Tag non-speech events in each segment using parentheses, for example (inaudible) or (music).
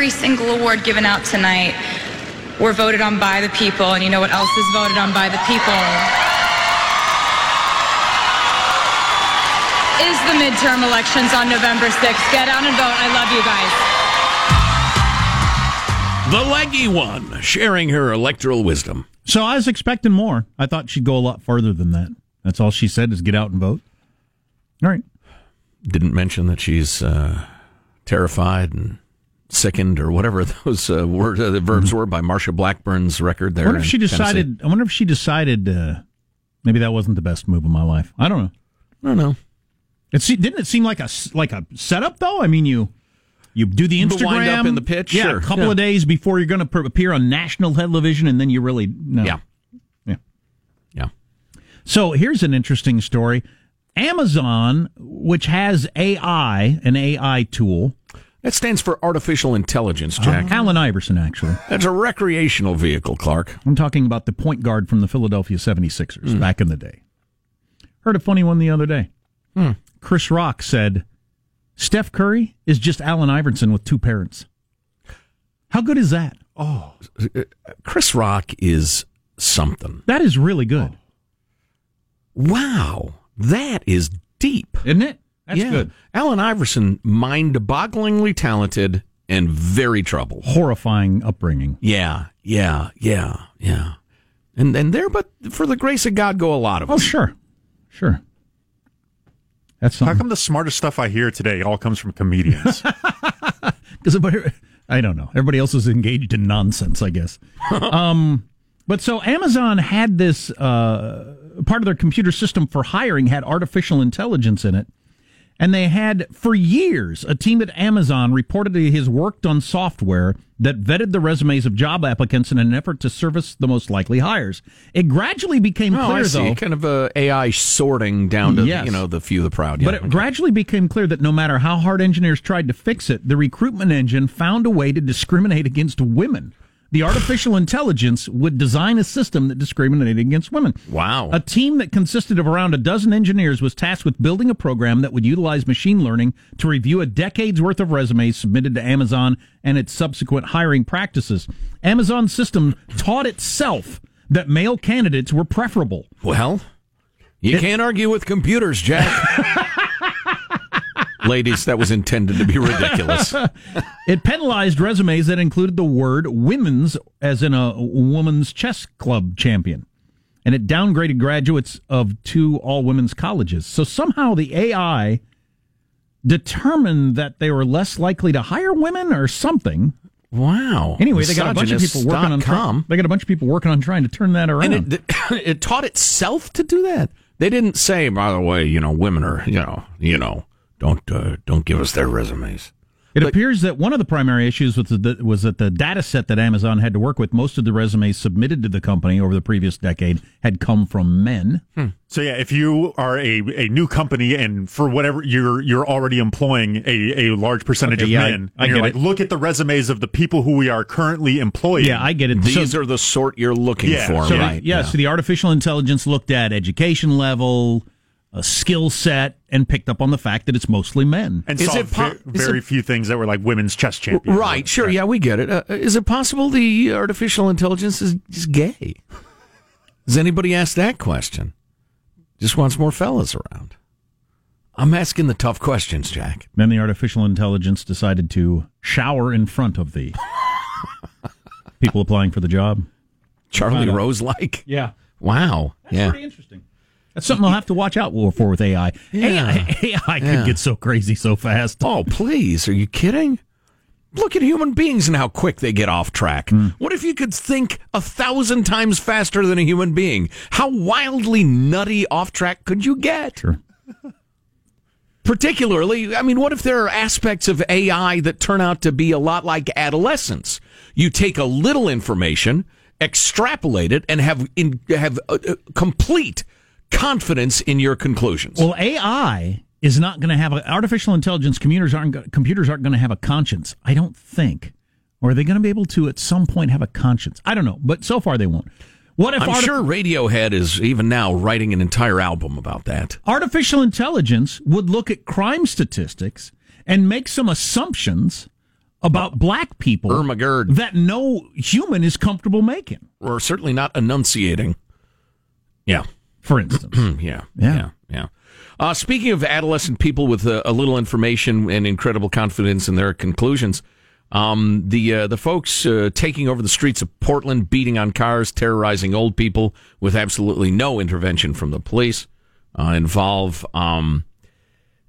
And every single award given out tonight were voted on by the people. And you know what else is voted on by the people? Is the midterm elections on November 6th. Get out and vote. I love you guys. The leggy one, sharing her electoral wisdom. So I was expecting more. I thought she'd go a lot further than that. That's all she said is get out and vote. All right. Didn't mention that she's uh, terrified and sickened or whatever (laughs) those uh, word, uh, the verbs were by Marsha Blackburn's record there. I wonder if she decided. Tennessee. I wonder if she decided uh, maybe that wasn't the best move of my life. I don't know. I don't know. It se- didn't it seem like a s- like a setup though? I mean, you you do the The Instagram wind up in the pitch, yeah, sure. a couple Yeah. of days before you're going to appear on national television, and then you really no. Yeah. yeah. Yeah. So here's an interesting story. Amazon, which has AI, an AI tool, That stands for artificial intelligence, uh-huh. Jack. Allen Iverson actually. That's a recreational vehicle, Clark. I'm talking about the point guard from the Philadelphia 76ers hmm. back in the day. Heard a funny one the other day. Hmm. Chris Rock said, Steph Curry is just Allen Iverson with two parents. How good is that? Oh, Chris Rock is something. That is really good, Wow. That is deep. isn't it? That's yeah. good. Allen Iverson, mind bogglingly talented and very troubled. Horrifying upbringing. Yeah, yeah, yeah, yeah. And and there, but for the grace of God, go a lot of them. Oh, us. sure. Sure. That's How come the smartest stuff I hear today all comes from comedians? (laughs) (laughs) Because I don't know. Everybody else is engaged in nonsense, I guess. (laughs) um, but so Amazon had this uh, part of their computer system for hiring had artificial intelligence in it. And they had, for years, a team at Amazon reportedly has worked on software that vetted the resumes of job applicants in an effort to service the most likely hires. It gradually became Oh, clear, though. Kind of a AI sorting down to Yes. you know the few, the proud. But Yeah. it gradually became clear that no matter how hard engineers tried to fix it, the recruitment engine found a way to discriminate against women. The artificial intelligence would design a system that discriminated against women. wow. A team that consisted of around a dozen engineers was tasked with building a program that would utilize machine learning to review a decade's worth of resumes submitted to Amazon and its subsequent hiring practices. Amazon's system taught itself that male candidates were preferable. well, you can't argue with computers, Jack. (laughs) Ladies, that was intended to be ridiculous. (laughs) It penalized resumes that included the word women's, as in a woman's chess club champion. And it downgraded graduates of two all women's colleges. So somehow the AI determined that they were less likely to hire women or something. Wow. Anyway, they got a bunch of people working on Misogynist.com. they got a bunch of people working on trying to turn that around. And it, (coughs) it taught itself to do that. They didn't say, by the way, you know, women are, you know, you know, don't uh, don't give us their resumes. It appears that one of the primary issues was, the, was that the data set that Amazon had to work with, most of the resumes submitted to the company over the previous decade had come from men. so yeah, if you are a, a new company and for whatever you're you're already employing a, a large percentage Okay, of yeah, men, I and you're like, it. look at the resumes of the people who we are currently employing. Yeah, I get it. These So- are the sort you're looking Yeah, for, So the- right? yeah, so the artificial intelligence looked at education level, a skill set, and picked up on the fact that it's mostly men. and Is saw it po- ve- is very it- few things that were like women's chess champions. Right, sure, yeah, we get it. Uh, is it possible the artificial intelligence is just gay? Has anybody asked that question? Just wants more fellas around. I'm asking the tough questions, Jack. Then the artificial intelligence decided to shower in front of the (laughs) people applying for the job. Charlie Rose like. Yeah. Wow. yeah. That's pretty interesting. That's something I'll have to watch out for with AI. AI, AI could Yeah. get so crazy so fast. Oh, please. Are you kidding? Look at human beings and how quick they get off track. What if you could think a thousand times faster than a human being? How wildly nutty off track could you get? Sure. Particularly, I mean, what if there are aspects of AI that turn out to be a lot like adolescence? You take a little information, extrapolate it, and have in, have uh, uh, complete confidence in your conclusions. Well, AI is not going to have a, artificial intelligence. Computers aren't computers aren't going to have a conscience. I don't think. Or are they going to be able to at some point have a conscience? I don't know, but so far they won't. What if I'm arti- sure Radiohead is even now writing an entire album about that. artificial intelligence would look at crime statistics and make some assumptions about black people Irma Gerd. that no human is comfortable making. Or certainly not enunciating. Yeah. For instance, (clears throat) Yeah. Yeah. Yeah. Yeah. Uh, speaking of adolescent people with uh, a little information and incredible confidence in their conclusions, um, the uh, the folks uh, taking over the streets of Portland, beating on cars, terrorizing old people with absolutely no intervention from the police, uh, involve um,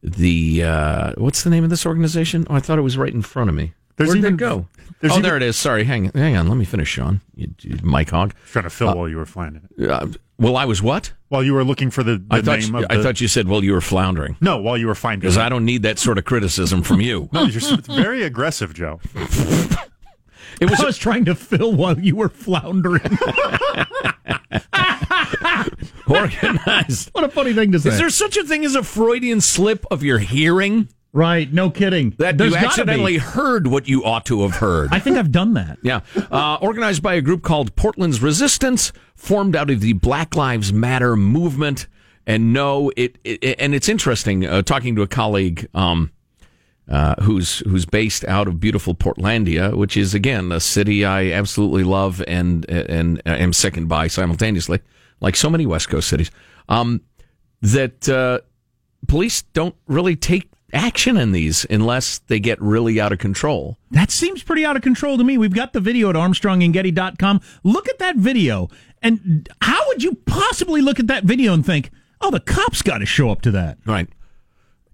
the uh, what's the name of this organization? Oh, I thought it was right in front of me. There's Where did even- it go? there's Oh, even- there it is. Sorry, hang hang on. Let me finish, Sean. You, you Mike Hog. trying to fill while you were finding it. Well, I was what? While you were looking for the, the I thought name you, of the, I thought you said, well, you were floundering. no, while you were finding Because. I don't need that sort of criticism from you. (laughs) No, you're very aggressive, Joe. It was I was trying to fill while you were floundering. (laughs) organized. what a funny thing to say. Is there such a thing as a Freudian slip of your hearing right? No kidding. that There's you accidentally heard what you ought to have heard? I think I've done that. yeah, uh, organized by a group called Portland's Resistance, formed out of the Black Lives Matter movement. And no, it, it and it's interesting uh, talking to a colleague. Um, uh, who's who's based out of beautiful Portlandia, which is again a city I absolutely love and and am sickened by simultaneously, like so many West Coast cities. Um, that uh, police don't really take action in these unless they get really out of control. That seems pretty out of control to me. We've got the video at armstrongandgetty.com. Look at that video. And how would you possibly look at that video and think, oh, the cops got to show up to that? Right.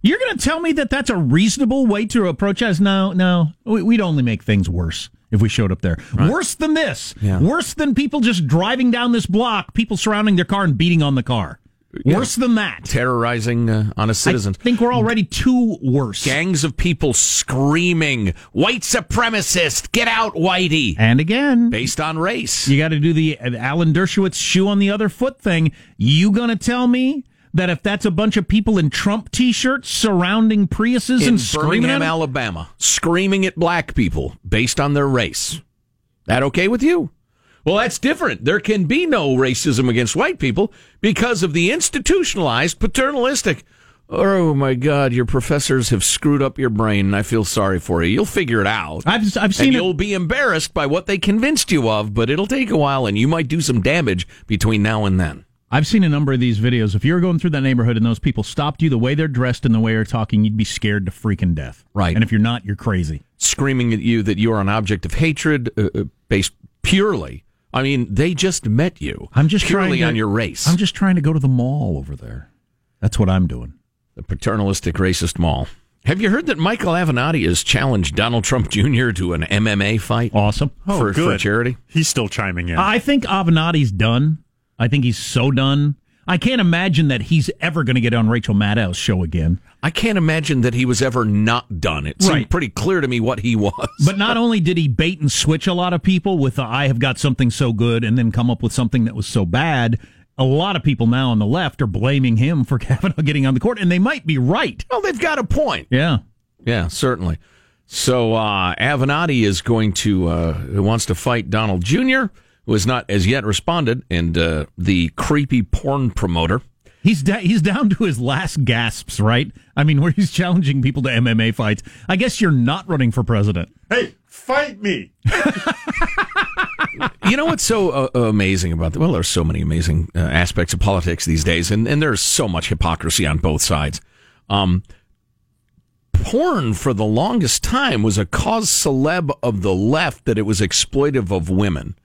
You're going to tell me that that's a reasonable way to approach us? No, no. We- We'd only make things worse if we showed up there. Worse than this. Yeah. Worse than people just driving down this block, people surrounding their car and beating on the car. Worse than that. Terrorizing uh, honest citizens. I think we're already too worse. Gangs of people screaming, white supremacist, get out, whitey, and again, based on race. You got to do the uh, Alan Dershowitz shoe on the other foot thing. You gonna tell me that if that's a bunch of people in Trump t-shirts surrounding Priuses in and screaming Birmingham? Alabama, screaming at black people based on their race. That okay with you? Well, that's different. There can be no racism against white people because of the institutionalized paternalistic. Oh my God, your professors have screwed up your brain, and I feel sorry for you. You'll figure it out. I've I've and seen you'll be embarrassed by what they convinced you of, but it'll take a while, and you might do some damage between now and then. I've seen a number of these videos. If you were going through that neighborhood and those people stopped you, the way they're dressed and the way they're talking, you'd be scared to freaking death. Right. And if you're not, you're crazy. screaming at you that you are an object of hatred uh, uh, based purely. I mean, they just met you. I'm just purely trying to, on your race. I'm just trying to go to the mall over there. That's what I'm doing. the paternalistic racist mall. Have you heard that Michael Avenatti has challenged Donald Trump Jr. to an MMA fight Awesome. Oh, for, for good. charity? He's still chiming in. I think Avenatti's done. I think he's so done. I can't imagine that he's ever going to get on Rachel Maddow's show again. I can't imagine that he was ever not done. It seemed Right. pretty clear to me what he was. But not only did he bait and switch a lot of people with the, I have got something so good and then come up with something that was so bad, a lot of people now on the left are blaming him for (laughs) Kavanaugh getting on the court, and they might be right. well, they've got a point. Yeah. Yeah, certainly. So uh, Avenatti is going to uh, who wants to fight Donald Jr., who has not as yet responded, and uh, the creepy porn promoter. He's da- he's down to his last gasps, right? I mean, where he's challenging people to MMA fights. I guess you're not running for president. hey, fight me. (laughs) You know what's so uh, amazing about that? Well, there's so many amazing uh, aspects of politics these days, and, and there's so much hypocrisy on both sides. Um, porn, for the longest time, was a cause celeb of the left that it was exploitive of women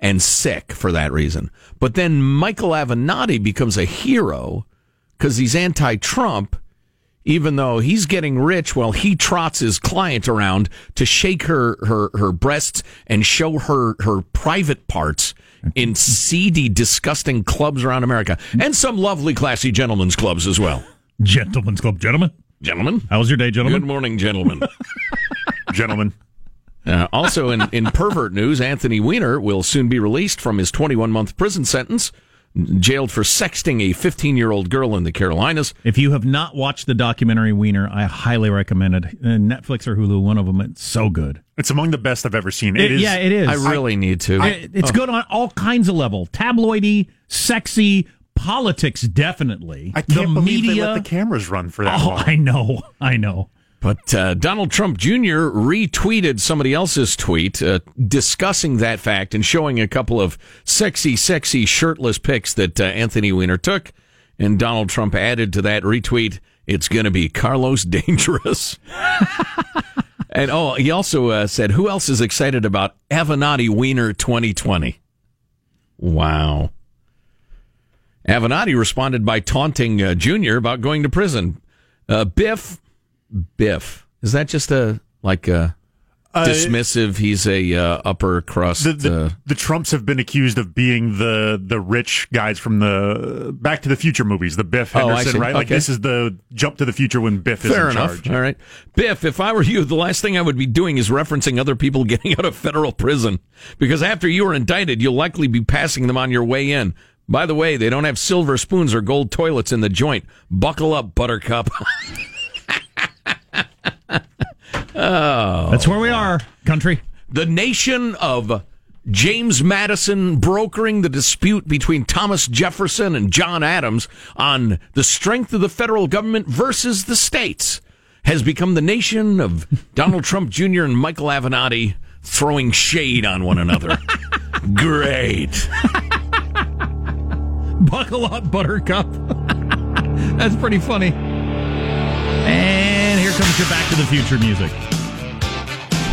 and sick for that reason. But then Michael Avenatti becomes a hero because he's anti Trump even though he's getting rich while he trots his client around to shake her, her, her breasts and show her, her private parts in seedy, disgusting clubs around America and some lovely, classy gentlemen's clubs as well. Gentlemen's Club, gentlemen. Gentlemen. How was your day, gentlemen? Good morning, gentlemen. (laughs) Gentlemen. Uh, also, in, in pervert news, Anthony Weiner will soon be released from his 21 month prison sentence, jailed for sexting a 15 year old girl in the Carolinas. If you have not watched the documentary Weiner, I highly recommend it. Uh, Netflix or Hulu, one of them. It's so good. It's among the best I've ever seen. It- it is. yeah, it is. I really need to. It- it's good on all kinds of level. Tabloidy, sexy, politics, definitely. I can't the believe media. they let the cameras run for that oh, long. I know. I know. But uh, Donald Trump Jr. retweeted somebody else's tweet uh, discussing that fact and showing a couple of sexy, sexy shirtless pics that uh, Anthony Weiner took. And Donald Trump added to that retweet, it's going to be Carlos Dangerous. (laughs) and oh, he also uh, said, who else is excited about Avenatti Weiner 2020? Wow. Avenatti responded by taunting uh, Jr. about going to prison. Uh, Biff Biff. Is that just a like a uh, dismissive? He's a uh, upper crust. The, the, uh, the, Trumps have been accused of being the the rich guys from the Back to the Future movies, the Biff Oh, Henderson, see. right? Like this is the jump to the future when Biff is in enough. charge. All right. Biff, if I were you, the last thing I would be doing is referencing other people (laughs) getting out of federal prison. Because after you are indicted, you'll likely be passing them on your way in. By the way, they don't have silver spoons or gold toilets in the joint. Buckle up, Buttercup. (laughs) Oh. That's where we are, country. the nation of James Madison brokering the dispute between Thomas Jefferson and John Adams on the strength of the federal government versus the states has become the nation of Donald Trump Jr. and Michael Avenatti throwing shade on one another. (laughs) Great. Buckle up, Buttercup. (laughs) That's pretty funny. Comes your Back to the Future music.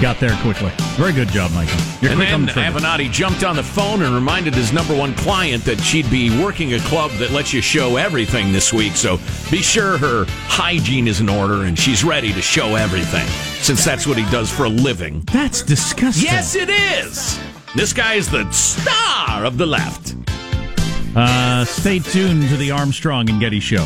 Got there quickly. Very good job, Michael. You're And quick on then the trigger. Avenatti jumped on the phone and reminded his number one client that she'd be working a club that lets you show everything this week. So be sure her hygiene is in order and she's ready to show everything, since that's what he does for a living. That's disgusting. Yes, it is. This guy is the star of the left. Uh, stay tuned to the Armstrong and Getty Show.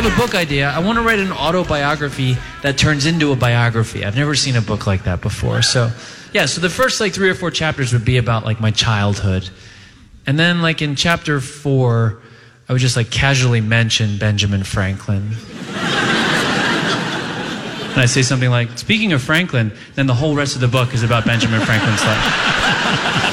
Have a book idea. I want to write an autobiography that turns into a biography. I've never seen a book like that before. So, yeah, so the first like three or four chapters would be about like my childhood. And then like in chapter four, I would just like casually mention Benjamin Franklin. (laughs) and I say something like, speaking of Franklin, then the whole rest of the book is about Benjamin Franklin's life. (laughs)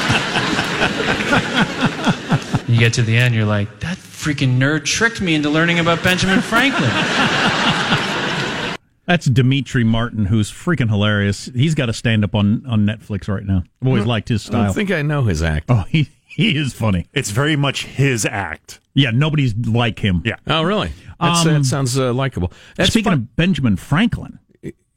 you get to the end, you're like, that freaking nerd tricked me into learning about Benjamin Franklin. (laughs) That's Demetri Martin, who's freaking hilarious. He's got a stand up on, on Netflix right now. I've always liked his style. I think I know his act. oh, he, he is funny. It's very much his act. Yeah, nobody's like him. Yeah. Oh, really? That's, Um, that sounds uh, likable. That's Speaking fun- of Benjamin Franklin,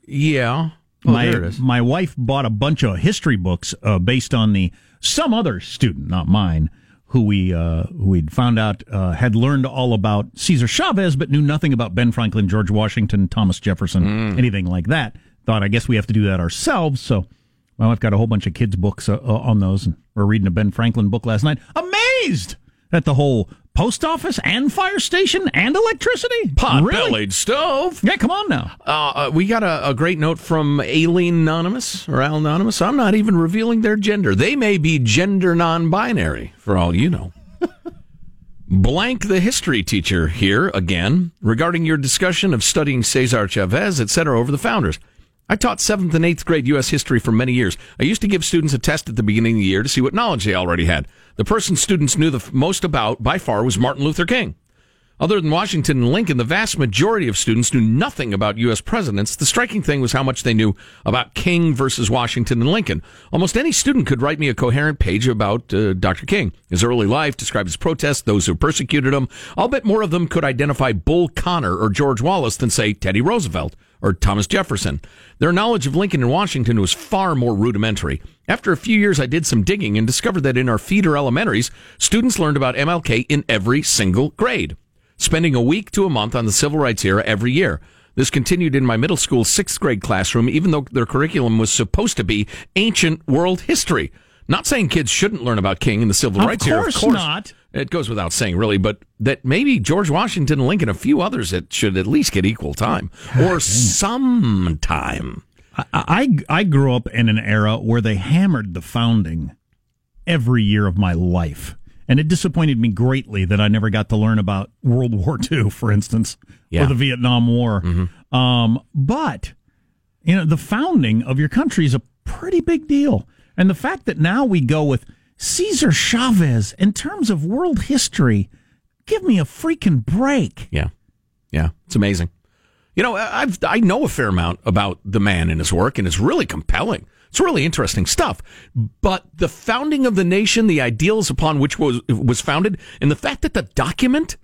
yeah. Oh, my there it is. my wife bought a bunch of history books uh, based on the some other student, not mine, who we uh, who we'd found out uh, had learned all about Cesar Chavez, but knew nothing about Ben Franklin, George Washington, Thomas Jefferson, Mm. anything like that. Thought I guess we have to do that ourselves. So my wife got a whole bunch of kids' books uh, uh, on those, and we're reading a Ben Franklin book last night. Amazed at the whole post office and fire station and electricity. Pot Really? bellied stove. Yeah, come on now. Uh, uh, we got a, a great note from Aileen Anonymous or Al Anonymous. I'm not even revealing their gender. They may be gender non binary, for all you know. (laughs) Blank the history teacher here again regarding your discussion of studying Cesar Chavez, etc., over the founders. I taught seventh and eighth grade U.S. history for many years. I used to give students a test at the beginning of the year to see what knowledge they already had. The person students knew the most about by far was Martin Luther King. Other than Washington and Lincoln, the vast majority of students knew nothing about U.S. presidents. The striking thing was how much they knew about King versus Washington and Lincoln. Almost any student could write me a coherent page about uh, Dr. King, his early life, describe his protests, those who persecuted him. I'll bet more of them could identify Bull Connor or George Wallace than, say, Teddy Roosevelt or Thomas Jefferson. Their knowledge of Lincoln and Washington was far more rudimentary. After a few years, I did some digging and discovered that in our feeder elementaries, students learned about MLK in every single grade spending a week to a month on the civil rights era every year. This continued in my middle school sixth grade classroom, even though their curriculum was supposed to be ancient world history. Not saying kids shouldn't learn about King and the civil Of rights era. Of course not. It goes without saying, really, but that maybe George Washington, Lincoln, a few others that should at least get equal time (sighs) or some time. I, I I grew up in an era where they hammered the founding every year of my life. And it disappointed me greatly that I never got to learn about World War (laughs) II, for instance, Yeah. or the Vietnam War. Um, but, you know, the founding of your country is a pretty big deal. And the fact that now we go with Cesar Chavez in terms of world history, give me a freaking break. Yeah, yeah, it's amazing. You know, I've I know a fair amount about the man and his work, and it's really compelling. It's really interesting stuff. But the founding of the nation, the ideals upon which was was founded, and the fact that the document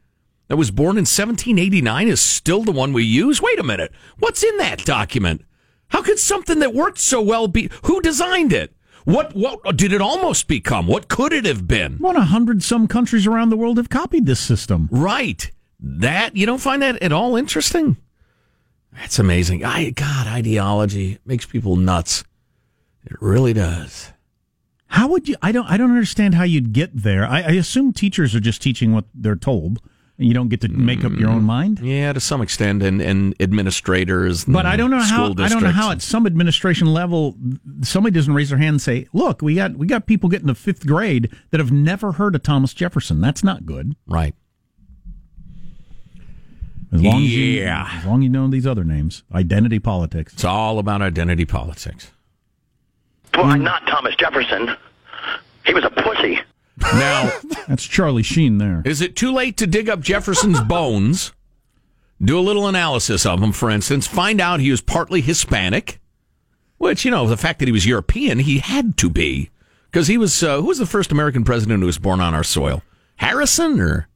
that was born in 1789 is still the one we use. Wait a minute, what's in that document? How could something that worked so well be? Who designed it? What what did it almost become? What could it have been? One hundred some countries around the world have copied this system. Right. That you don't find that at all interesting. That's amazing. I God, ideology makes people nuts. It really does. How would you? I don't. I don't understand how you'd get there. I, I assume teachers are just teaching what they're told. And You don't get to make up your own mm. mind. Yeah, to some extent, and, and administrators. But and I don't know how. school I don't know how at some administration level somebody doesn't raise their hand and say, "Look, we got we got people getting to fifth grade that have never heard of Thomas Jefferson. That's not good." Right. As long as you, Yeah. as long as you know these other names, identity politics. It's all about identity politics. Well, I'm not Thomas Jefferson. He was a pussy. Now, (laughs) That's Charlie Sheen there. is it too late to dig up Jefferson's (laughs) bones? Do a little analysis of him, for instance. Find out he was partly Hispanic, which, you know, the fact that he was European, he had to be. Because he was, uh, who was the first American president who was born on our soil? Harrison or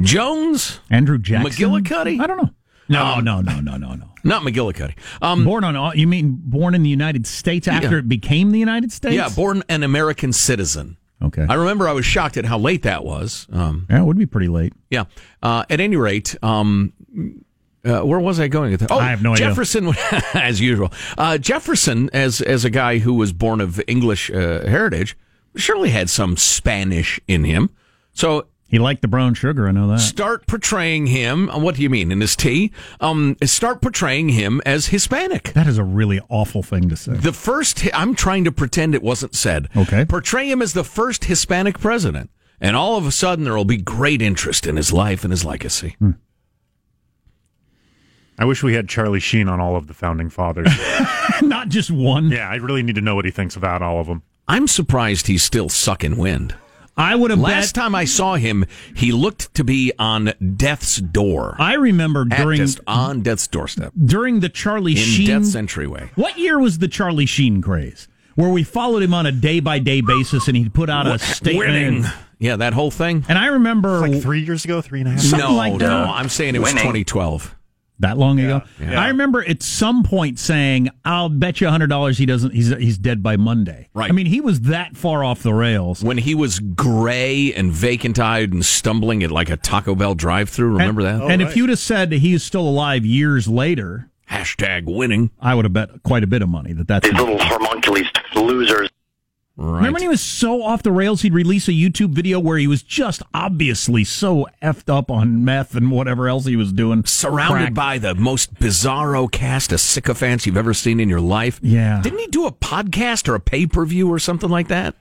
Jones? Andrew Jackson. McGillicuddy? I don't know. No, no, no, no, no, no. Not McGillicuddy. Um, Born on you mean born in the United States after Yeah. it became the United States? yeah, born an American citizen. Okay. I remember I was shocked at how late that was. Um, yeah, it would be pretty late. Yeah. Uh, at any rate, um, uh, where was I going? with that? Oh, I have no idea. Jefferson, (laughs) as usual. Uh, Jefferson, as as a guy who was born of English uh, heritage, surely had some Spanish in him. So He liked the brown sugar. I know that. start portraying him. uh, What do you mean in his tea? Um, start portraying him as Hispanic. That is a really awful thing to say. The first, I'm trying to pretend it wasn't said. Okay. Portray him as the first Hispanic president. And all of a sudden, there will be great interest in his life and his legacy. Hmm. I wish we had Charlie Sheen on all of the founding fathers. (laughs) Not just one. yeah, I really need to know what he thinks about all of them. I'm surprised he's still sucking wind. I would have Last bet. time I saw him, he looked to be on death's door. I remember during death's- on death's doorstep. during the Charlie In Sheen. death's entryway. What year was the Charlie Sheen craze? Where we followed him on a day by day basis, and he'd put out a statement. Winning. Yeah, that whole thing. And I remember Like three years ago, three and a half. Something no, like that. no, I'm saying it was Winning. 2012. That long ago. Yeah. I remember at some point saying, "I'll bet you hundred dollars he doesn't. He's he's dead by Monday." Right. I mean, he was that far off the rails. When he was gray and vacant eyed and stumbling at like a Taco Bell drive through. Remember and, that? And if you'd have said that he's still alive years later, Hashtag winning. I would have bet quite a bit of money that that's. These little homunculus losers. Right. Remember when he was so off the rails, he'd release a YouTube video where he was just obviously so effed up on meth and whatever else he was doing. surrounded Crack. by the most bizarro cast of sycophants you've ever seen in your life. Yeah. Didn't he do a podcast or a pay per view or something like that?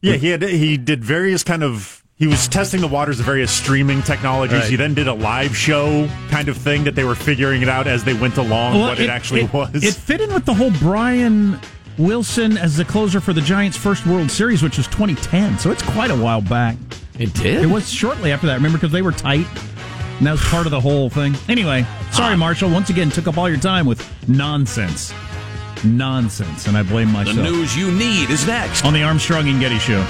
Yeah, he had he did various kind of he was testing the waters of various streaming technologies. Right. He then did a live show kind of thing that they were figuring it out as they went along what it, actually was. It fit in with the whole Brian Wilson as the closer for the Giants' first World Series, which was 2010. So it's quite a while back. It did. It was shortly after that, remember, because they were tight. And that was part of the whole thing. Anyway, sorry, ah. Marshall. Once again, took up all your time with nonsense. Nonsense. And I blame myself. the news you need is next. On the Armstrong and Getty Show.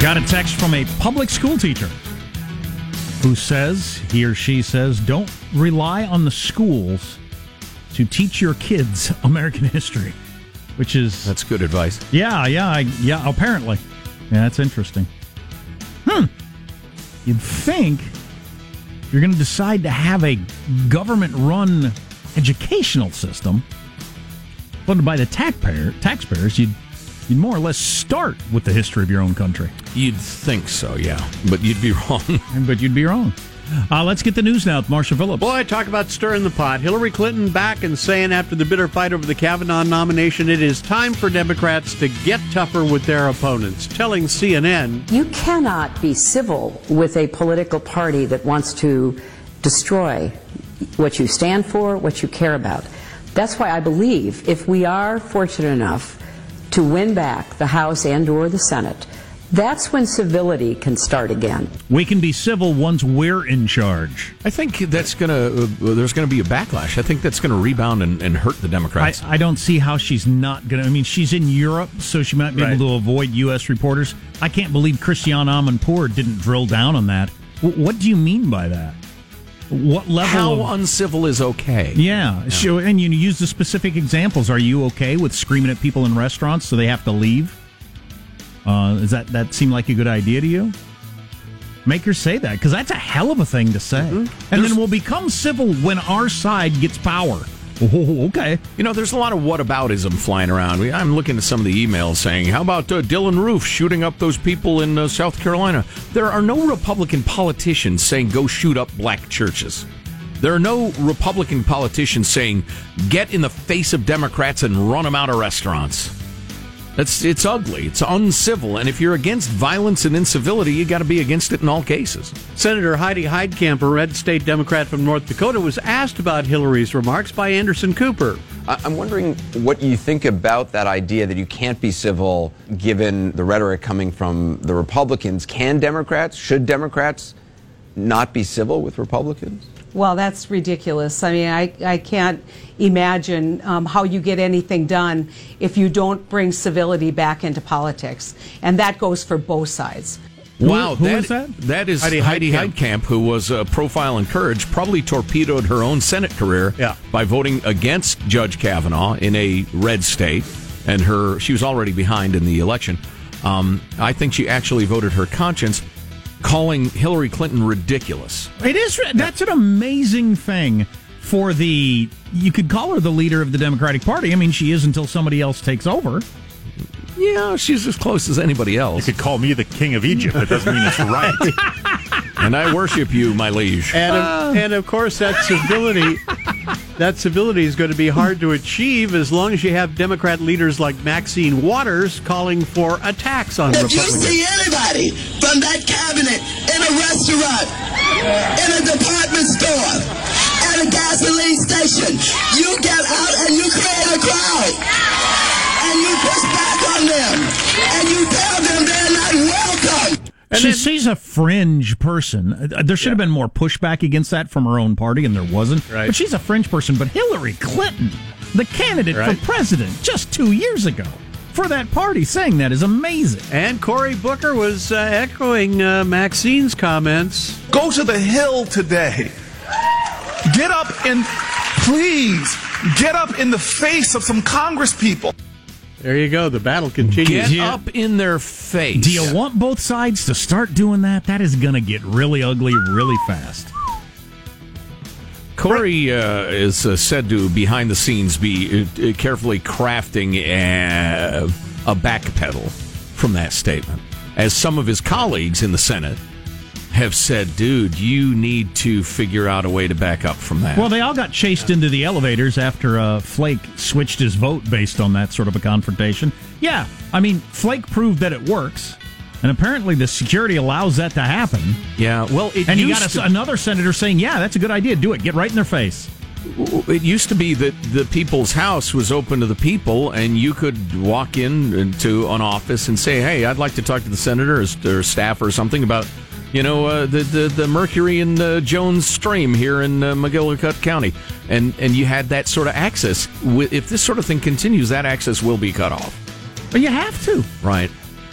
Got a text from a public school teacher who says, he or she says, don't rely on the schools to teach your kids (laughs) American history, which is That's good advice. yeah, yeah, I, yeah. Apparently, yeah, that's interesting. Hmm. you'd think you're going to decide to have a government run educational system funded by the taxpayer, taxpayers, you'd, you'd more or less start with the history of your own country. You'd think so, yeah, but you'd be (laughs) wrong. But you'd be wrong. Uh, let's get the news now with Marsha Phillips. Boy, talk about stirring the pot. Hillary Clinton back and saying after the bitter fight over the Kavanaugh nomination, it is time for Democrats to get tougher with their opponents, telling CNN You cannot be civil with a political party that wants to destroy what you stand for, what you care about. That's why I believe if we are fortunate enough to win back the House and or the Senate, that's when civility can start again. We can be civil once we're in charge. I think that's gonna. Uh, there's gonna be a backlash. I think that's gonna rebound and, and hurt the I, Democrats. I don't see how she's not going to. I mean, she's in Europe, so she might be Right. able to avoid U.S. reporters. I can't believe Christiane Amanpour didn't drill down on that. W- what do you mean by that? What level How of. uncivil is okay? yeah, sure. And you use the specific examples. Are you okay with screaming at people in restaurants so they have to leave? Uh, does that that seem like a good idea to you? Make her say that because that's a hell of a thing to say. And then we'll become civil when our side gets power. Oh, okay. You know, there's a lot of whataboutism flying around. I'm looking at some of the emails saying, "How about uh, Dylann Roof shooting up those people in uh, South Carolina?" There are no Republican politicians saying, "Go shoot up black churches." There are no Republican politicians saying, "Get in the face of Democrats and run them out of restaurants." That's it's ugly. It's uncivil, and if you're against violence and incivility, you got to be against it in all cases. Senator Heidi Heitkamp, a red state Democrat from North Dakota, was asked about Hillary's remarks by Anderson Cooper. I- I'm wondering what you think about that idea that you can't be civil given the rhetoric coming from the Republicans. Can Democrats, should Democrats not be civil with Republicans? Well, that's ridiculous. I mean, I, I can't imagine um, how you get anything done if you don't bring civility back into politics. And that goes for both sides. Wow, who that, is that? That is Heidi Heidi, Heitkamp. Heitkamp, who was uh, profile and courage, probably torpedoed her own Senate career Yeah. by voting against Judge Kavanaugh in a red state, and her she was already behind in the election. Um, I think she actually voted her conscience, calling Hillary Clinton ridiculous. It is. That's an amazing thing for the. You could call her the leader of the Democratic Party. I mean, she is until somebody else takes over. Yeah, she's as close as anybody else. You could call me the king of Egypt. That doesn't mean it's right. (laughs) and I worship you, my liege. And of, and of course, that civility, that civility is going to be hard to achieve as long as you have Democrat leaders like Maxine Waters calling for attacks on If you Republicans. see anybody from that cabinet in a restaurant, in a department store, at a gasoline station, you get out and you create a crowd. And you push back on them. And you tell them they're not welcome. she, she's a fringe person. Uh, There should have been more pushback against that from her own party, and there wasn't. Right. But she's a fringe person. But Hillary Clinton, the candidate Right. for president just two years ago, for that party, saying that is amazing. And Cory Booker was uh, echoing uh, Maxine's comments. Go to the hill today. Get up and please get up in the face of some Congress people. There you go. The battle continues. Get up in their face. Do you want both sides to start doing that? That is going to get really ugly really fast. Cory uh, is uh, said to, behind the scenes, be uh, uh, carefully crafting a, a backpedal from that statement. As some of his colleagues in the Senate have said, dude, you need to figure out a way to back up from that. Well, they all got chased into the elevators after uh, Flake switched his vote based on that sort of a confrontation. Yeah, I mean, Flake proved that it works, and apparently the security allows that to happen. yeah, well, it And you got a, to- another senator saying, "Yeah, that's a good idea. Do it. Get right in their face." It used to be that the people's house was open to the people, and you could walk in into an office and say, "Hey, I'd like to talk to the senator or, or staff or something about, you know, uh, the, the the Mercury and uh, Jones stream here in uh, McGillicuddy County," and and you had that sort of access. If this sort of thing continues, that access will be cut off. But you have to. Right.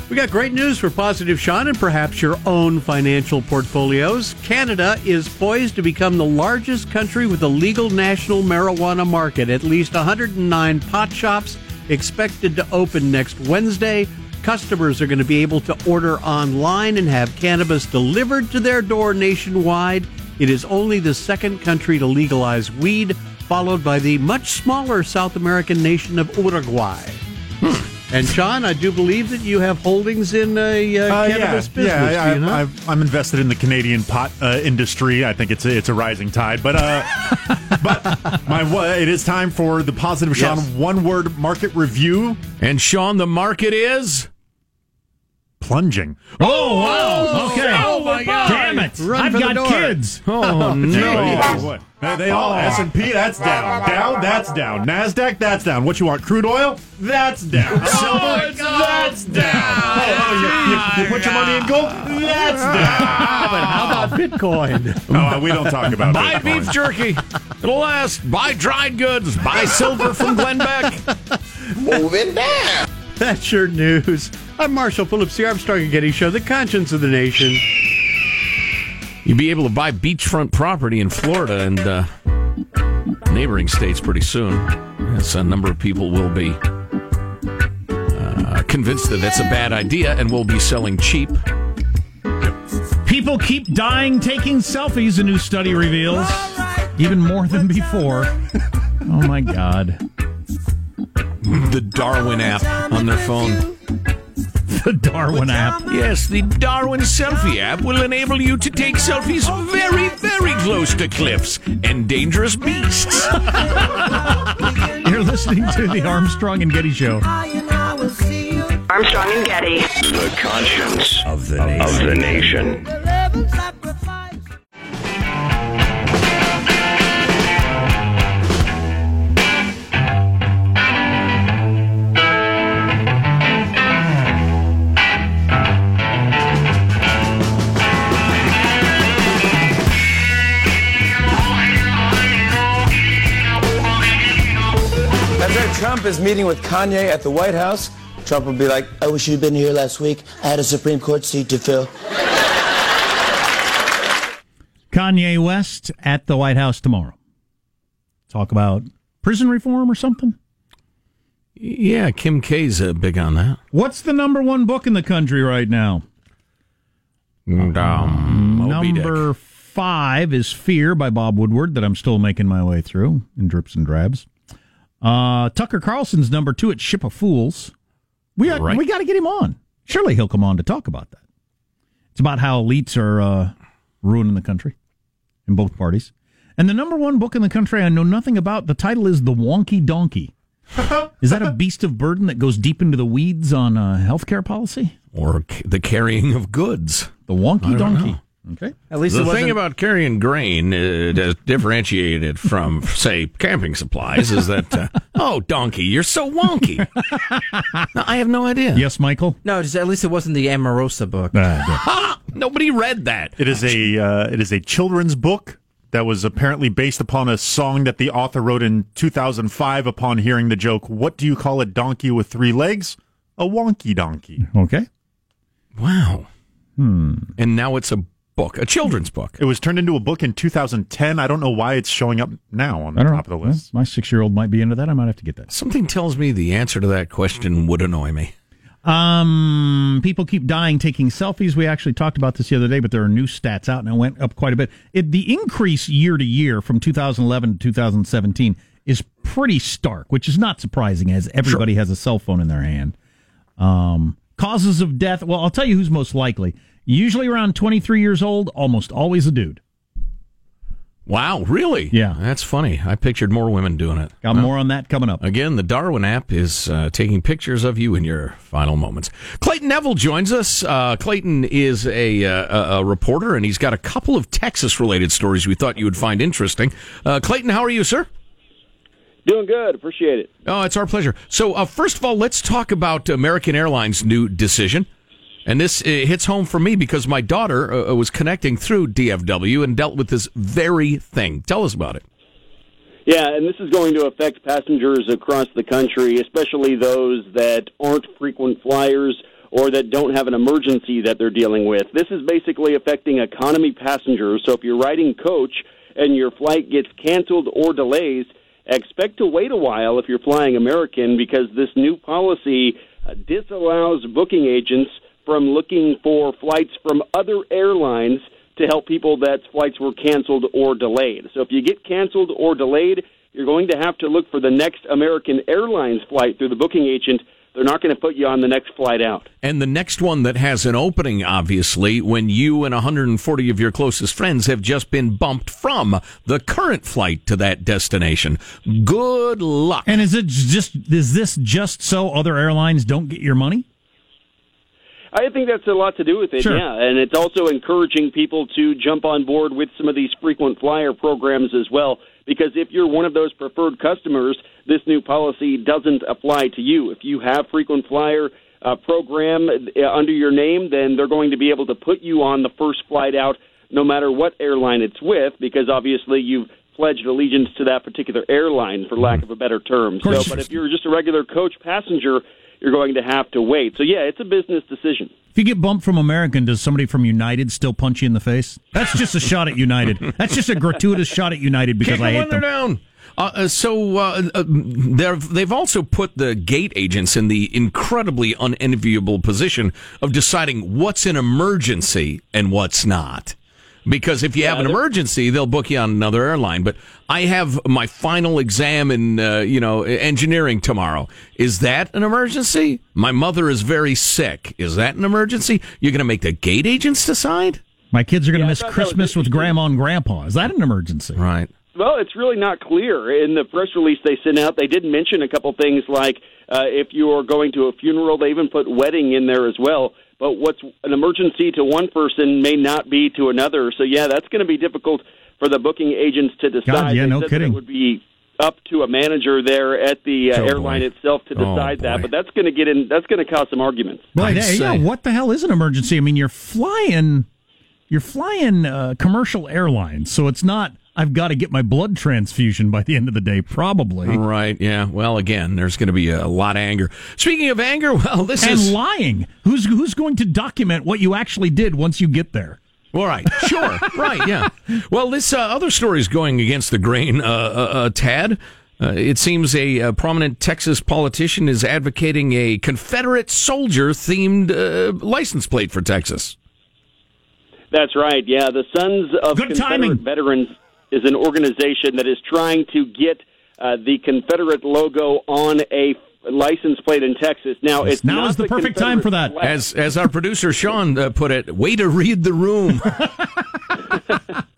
We got great news for Positive Sean and perhaps your own financial portfolios. Canada is poised to become the largest country with a legal national marijuana market. At least 109 pot shops expected to open next Wednesday. Customers are going to be able to order online and have cannabis delivered to their door nationwide. It is only the second country to legalize weed, followed by the much smaller South American nation of Uruguay. And Sean, I do believe that you have holdings in a uh, Uh, cannabis yeah, business. yeah. I, do you not? I, I've- I'm invested in the Canadian pot uh, industry. I think it's a, it's a rising tide. But uh, (laughs) but my it is time for the positive Sean Yes. one word market review. And Sean, the market is plunging. Oh wow! Oh, okay. Oh, my God. Damn it! Run I've got kids. Oh, (laughs) no. Hey, They all oh. S and P. That's down. Down. That's down. Nasdaq. That's down. What you want? Crude oil. That's down. Oh, silver. that's down. Oh, oh, you, you, you put your money in gold. That's down. but how about Bitcoin? Oh, we don't talk about Buy Bitcoin. beef jerky. It'll last. Buy dried goods. Buy silver from Glenn Beck. Moving down. (laughs) That's your news. I'm Marshall Phillips, the Armstrong and Getty Show, the conscience of the nation. You'll be able to buy beachfront property in Florida and uh, neighboring states pretty soon. Yes, a number of people will be uh, convinced that that's a bad idea and will be selling cheap. People keep dying taking selfies, a new study reveals. Even more than before. (laughs) Oh my God. The Darwin app on their phone. The Darwin app. Yes, the Darwin selfie app will enable you to take selfies very, very close to cliffs and dangerous beasts. (laughs) You're listening to the Armstrong and Getty Show. Armstrong and Getty. The conscience of the nation. Of the nation. Is meeting with Kanye at the White House. Trump will be like, I wish you'd been here last week. I had a Supreme Court seat to fill. Kanye West at the White House tomorrow. Talk about prison reform or something? Yeah, Kim K's uh, big on that. What's the number one book in the country right now? Um, Number five is Fear by Bob Woodward, that I'm still making my way through in drips and drabs. Uh, Tucker Carlson's number two at Ship of Fools. We got, Right. we got to get him on. Surely he'll come on to talk about that. It's about how elites are uh, ruining the country in both parties. And the number one book in the country I know nothing about. The title is The Wonky Donkey. (laughs) is that a beast of burden that goes deep into the weeds on uh, healthcare policy? Or c- the carrying of goods. The Wonky Donkey. know. Okay. At least the it thing about carrying grain uh, that's differentiated from, (laughs) say, camping supplies is that, uh, (laughs) oh, donkey, you're so wonky. (laughs) No, I have no idea. Yes, Michael? No, just, at least it wasn't the Omarosa book. Ha! Nobody read that. It is a uh, it is a children's book that was apparently based upon a song that the author wrote in 2005 upon hearing the joke, "What do you call a donkey with three legs? A wonky donkey." Okay. Wow. Hmm. And now it's a book, a children's book. It was turned into a book in 2010. I don't know why it's showing up now on the I don't know. top of the list. Well, my six year old might be into that. I might have to get that. Something tells me the answer to that question would annoy me. Um, people keep dying taking selfies. We actually talked about this the other day, but there are new stats out and it went up quite a bit. It, the increase year to year from 2011 to 2017 is pretty stark, which is not surprising as everybody has a cell phone in their hand. Um, causes of death. Well, I'll tell you who's most likely. Usually around 23 years old, almost always a dude. Wow, really? Yeah. That's funny. I pictured more women doing it. Got Well, more on that coming up. Again, the Darwin app is uh, taking pictures of you in your final moments. Clayton Neville joins us. Uh, Clayton is a, uh, a, a reporter, and he's got a couple of Texas related stories we thought you would find interesting. Uh, Clayton, how are you, sir? Doing good. Appreciate it. Oh, it's our pleasure. So, uh, first of all, let's talk about American Airlines' new decision. And this uh, hits home for me because my daughter uh, was connecting through DFW and dealt with this very thing. Tell us about it. Yeah, and this is going to affect passengers across the country, especially those that aren't frequent flyers or that don't have an emergency that they're dealing with. This is basically affecting economy passengers. So if you're riding coach and your flight gets canceled or delays, expect to wait a while if you're flying American because this new policy uh, disallows booking agents from looking for flights from other airlines to help people that flights were canceled or delayed. So if you get canceled or delayed, you're going to have to look for the next American Airlines flight through the booking agent. They're not going to put you on the next flight out. And the next one that has an opening, obviously, when you and 140 of your closest friends have just been bumped from the current flight to that destination. Good luck. And is it just is this just so other airlines don't get your money? I think that's a lot to do with it, Sure. yeah. And it's also encouraging people to jump on board with some of these frequent flyer programs as well. Because if you're one of those preferred customers, this new policy doesn't apply to you. If you have frequent flyer uh, program uh, under your name, then they're going to be able to put you on the first flight out, no matter what airline it's with, because obviously you've pledged allegiance to that particular airline, for lack of a better term. So, but if you're just a regular coach passenger, you're going to have to wait. So, yeah, it's a business decision. If you get bumped from American, does somebody from United still punch you in the face? That's just a shot at United. That's just a gratuitous shot at United because Kick I them hate when they're them. down. Uh, uh, so uh, uh, they've they've also put the gate agents in the incredibly unenviable position of deciding what's an emergency and what's not. Because if you have an emergency, they'll book you on another airline. But I have my final exam in uh, you know engineering tomorrow. Is that an emergency? My mother is very sick. Is that an emergency? You're going to make the gate agents decide? My kids are going to Yeah, miss thought that was Christmas with grandma and grandpa. Is that an emergency? Right. Well, it's really not clear. In the press release they sent out, they did mention a couple things like uh, if you're going to a funeral, they even put wedding in there as well. But what's an emergency to one person may not be to another. So, yeah, that's going to be difficult for the booking agents to decide. God, yeah, They no kidding. It would be up to a manager there at the uh, Oh, boy. airline itself to Oh, decide that. But that's going to get in. That's going to cause some arguments. Well, yeah, yeah, what the hell is an emergency? I mean, you're flying, you're flying uh, commercial airlines, so it's not. I've got to get my blood transfusion by the end of the day, probably. Right. Yeah. Well, again, there's going to be a lot of anger. Speaking of anger, (laughs) well, this and is lying. Who's who's going to document what you actually did once you get there? All right, sure, (laughs) right, yeah. Well, this uh, other story is going against the grain, uh, uh, uh, Tad. Uh, it seems a, uh prominent Texas politician is advocating a Confederate soldier themed uh, license plate for Texas. That's right. Yeah, the Sons of Good Confederate timing. Veterans is an organization that is trying to get uh, the Confederate logo on a license plate in Texas. Now, it's Now not is the perfect time for that. Flag. As as our producer Sean uh, put it, way to read the room. (laughs) (laughs)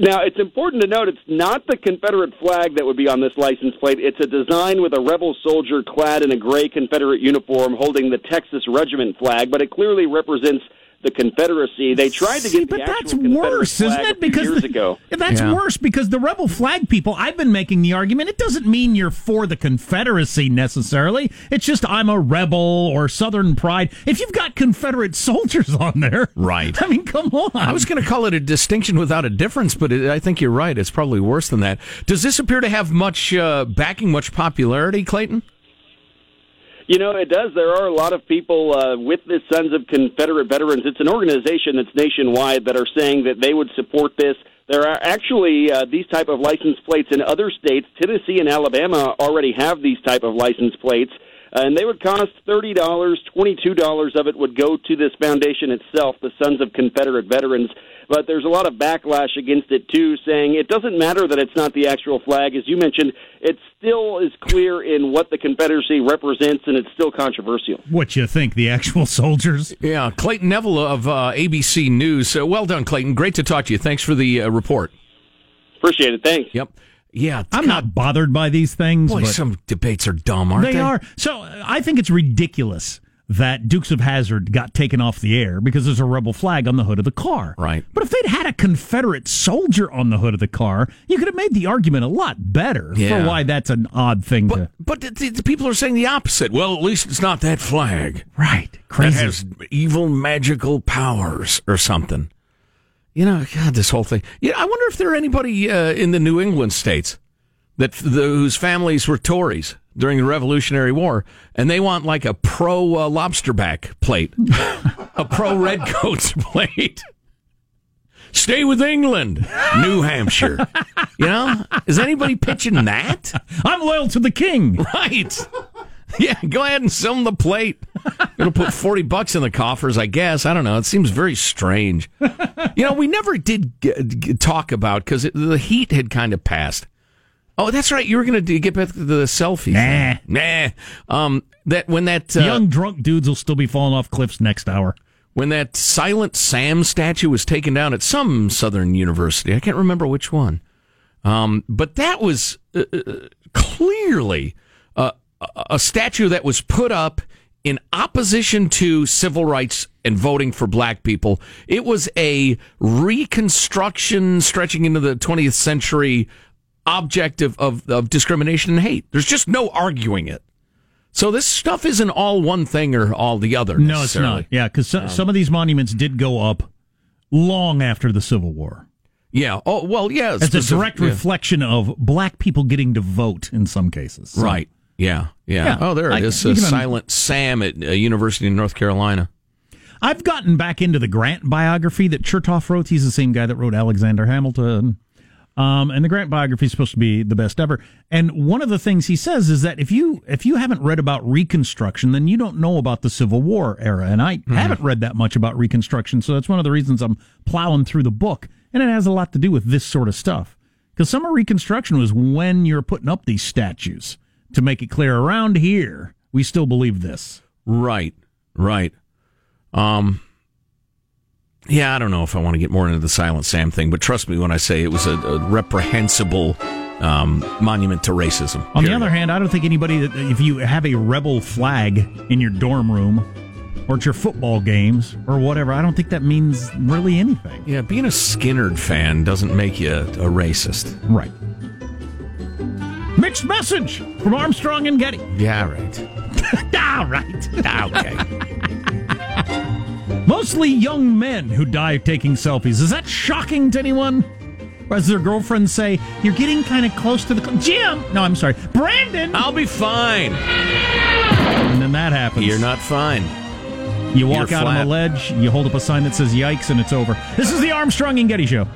Now, it's important to note it's not the Confederate flag that would be on this license plate. It's a design with a rebel soldier clad in a gray Confederate uniform holding the Texas Regiment flag, but it clearly represents the Confederacy. They tried to get the but actual that's worse, flag isn't it? Because years the- ago. That's worse because the rebel flag people. I've been making the argument. It doesn't mean you're for the Confederacy necessarily. It's just I'm a rebel or Southern pride. If you've got Confederate (laughs) soldiers on there, right? I mean, come on. I was going to call it a distinction without a difference, but it, I think you're right. It's probably worse than that. Does this appear to have much uh, backing, much popularity, Clayton? You know, it does. There are a lot of people uh, with the Sons of Confederate Veterans. It's an organization that's nationwide that are saying that they would support this. There are actually uh, these type of license plates in other states. Tennessee and Alabama already have these type of license plates, uh, and they would cost thirty dollars. Twenty-two dollars of it would go to this foundation itself, the Sons of Confederate Veterans. But there's a lot of backlash against it too, saying it doesn't matter that it's not the actual flag, as you mentioned. It still is clear in what the Confederacy represents, and it's still controversial. What you think? The actual (laughs) soldiers? Yeah, Clayton Neville of uh, ABC News. Uh, well done, Clayton. Great to talk to you. Thanks for the uh, report. Appreciate it. Thanks. Yep. Yeah, I'm not bothered by these things. Boy, but some debates are dumb, aren't they? they are. So uh, I think it's ridiculous that Dukes of Hazzard got taken off the air because there's a rebel flag on the hood of the car. Right. But if they'd had a Confederate soldier on the hood of the car, you could have made the argument a lot better Yeah. for why that's an odd thing to. But the, the, people are saying the opposite. Well, at least it's not that flag. Right. That Crazy. has evil magical powers or something. You know, God, this whole thing. Yeah, I wonder if there are anybody uh, in the New England states that the, whose families were Tories during the Revolutionary War, and they want like a pro uh, lobsterback plate, a pro redcoats (laughs) plate. Stay with England, New Hampshire. You know, is anybody pitching that? I'm loyal to the king. Right. Yeah, go ahead and sell them the plate. It'll put 40 bucks in the coffers, I guess. I don't know. It seems very strange. You know, we never did g- g- talk about because the heat had kind of passed. Oh, that's right. You were going to get back to the selfie. Nah. thing. Nah. Um, that when that uh, Young drunk dudes will still be falling off cliffs next hour. when that Silent Sam statue was taken down at some Southern university. I can't remember which one. Um, but that was uh, uh, clearly uh, a- a statue that was put up in opposition to civil rights and voting for black people. It was a reconstruction stretching into the 20th century object of, of, of discrimination and hate. There's just no arguing it. So this stuff isn't all one thing or all the other. No, it's not. Yeah, because some of these monuments did go up long after the Civil War. Yeah. Oh, well, yeah. It's a direct yeah. reflection of black people getting to vote in some cases. So- Right. Yeah. Yeah. Yeah. Oh, there it is. Uh, Silent Sam at uh, University of North Carolina. I've gotten back into the Grant biography that Chernow wrote. He's the same guy that wrote Alexander Hamilton. Um, and the Grant biography is supposed to be the best ever. And one of the things he says is that if you if you haven't read about Reconstruction, then you don't know about the Civil War era. And I haven't read that much about Reconstruction, so that's one of the reasons I'm plowing through the book. And it has a lot to do with this sort of stuff. Because some of Reconstruction was when you're putting up these statues to make it clear around here we still believe this. Right. Right. Um. Yeah, I don't know if I want to get more into the Silent Sam thing, but trust me when I say it was a, a reprehensible um, monument to racism. On the other hand, I don't think anybody that if you have a rebel flag in your dorm room or at your football games or whatever, I don't think that means really anything. Yeah, being a Skynyrd fan doesn't make you a, a racist. Right. Mixed message from Armstrong and Getty. Yeah, right. All (laughs) right. Okay. (laughs) Mostly young men who die taking selfies. Is that shocking to anyone? Or as their girlfriends say, you're getting kind of close to the cl- Jim. No, I'm sorry, Brandon. I'll be fine. And then that happens. You're not fine. You walk You're out on flat. the ledge, you hold up a sign that says "Yikes," and it's over. This is the Armstrong and Getty Show.